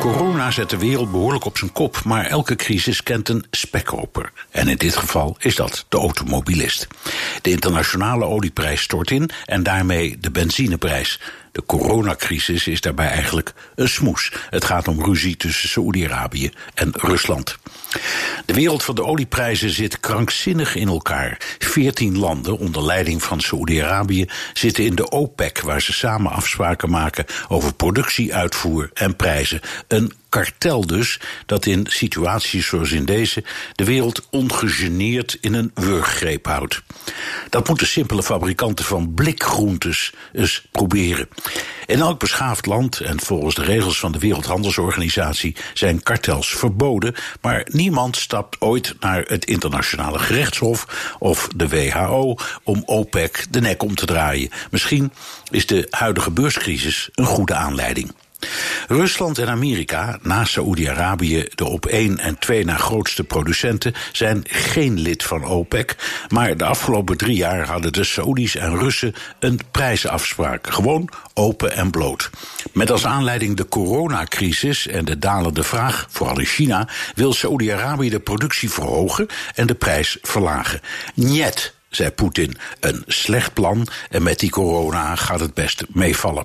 Corona zet de wereld behoorlijk op zijn kop, maar elke crisis kent een spekkoper. En in dit geval is dat de automobilist. De internationale olieprijs stort in en daarmee de benzineprijs. De coronacrisis is daarbij eigenlijk een smoes. Het gaat om ruzie tussen Saoedi-Arabië en Rusland. De wereld van de olieprijzen zit krankzinnig in elkaar. Veertien landen onder leiding van Saoedi-Arabië zitten in de OPEC, waar ze samen afspraken maken over productie, uitvoer en prijzen. Een kartel dus, dat in situaties zoals in deze de wereld ongegeneerd in een wurggreep houdt. Dat moeten simpele fabrikanten van blikgroentes eens proberen. In elk beschaafd land en volgens de regels van de Wereldhandelsorganisatie zijn kartels verboden, maar niemand stapt ooit naar het internationale gerechtshof of de WHO om OPEC de nek om te draaien. Misschien is de huidige beurscrisis een goede aanleiding. Rusland en Amerika, naast Saoedi-Arabië de op één en twee na grootste producenten, zijn geen lid van OPEC. Maar de afgelopen drie jaar hadden de Saoedi's en Russen een prijsafspraak. Gewoon open en bloot. Met als aanleiding de coronacrisis en de dalende vraag, vooral in China, wil Saoedi-Arabië de productie verhogen en de prijs verlagen. Niet zei Poetin. Een slecht plan en met die corona gaat het best meevallen.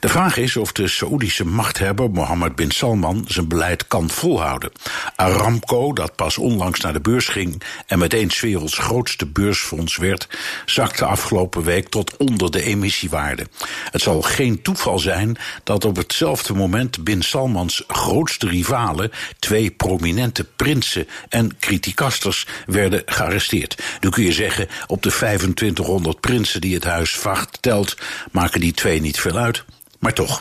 De vraag is of de Saoedische machthebber Mohammed bin Salman zijn beleid kan volhouden. Aramco, dat pas onlangs naar de beurs ging en meteen werelds grootste beursfonds werd, zakte afgelopen week tot onder de emissiewaarde. Het zal geen toeval zijn dat op hetzelfde moment bin Salmans grootste rivalen, twee prominente prinsen en criticasters, werden gearresteerd. Nu kun je op de 2500 prinsen die het huis vacht telt, maken die twee niet veel uit. Maar toch.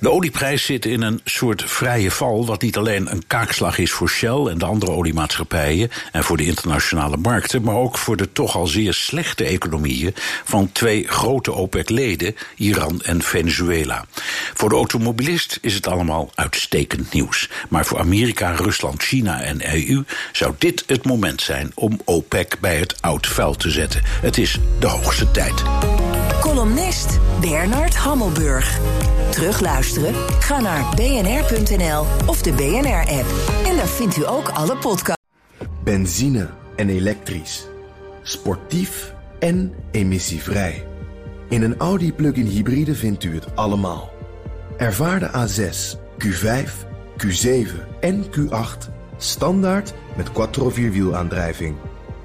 De olieprijs zit in een soort vrije val, wat niet alleen een kaakslag is voor Shell en de andere oliemaatschappijen en voor de internationale markten, maar ook voor de toch al zeer slechte economieën van twee grote OPEC-leden, Iran en Venezuela. Voor de automobilist is het allemaal uitstekend nieuws. Maar voor Amerika, Rusland, China en EU zou dit het moment zijn om OPEC bij het oud vuil te zetten. Het is de hoogste tijd. Columnist Bernard Hammelburg. Terugluisteren? Ga naar bnr.nl of de BNR-app. En daar vindt u ook alle podcasts. Benzine en elektrisch. Sportief en emissievrij. In een Audi plug-in hybride vindt u het allemaal. Ervaar de A6, Q5, Q7 en Q8 standaard met quattro vierwielaandrijving.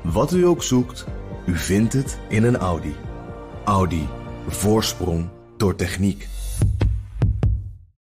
Wat u ook zoekt, u vindt het in een Audi. Audi. Voorsprong door techniek.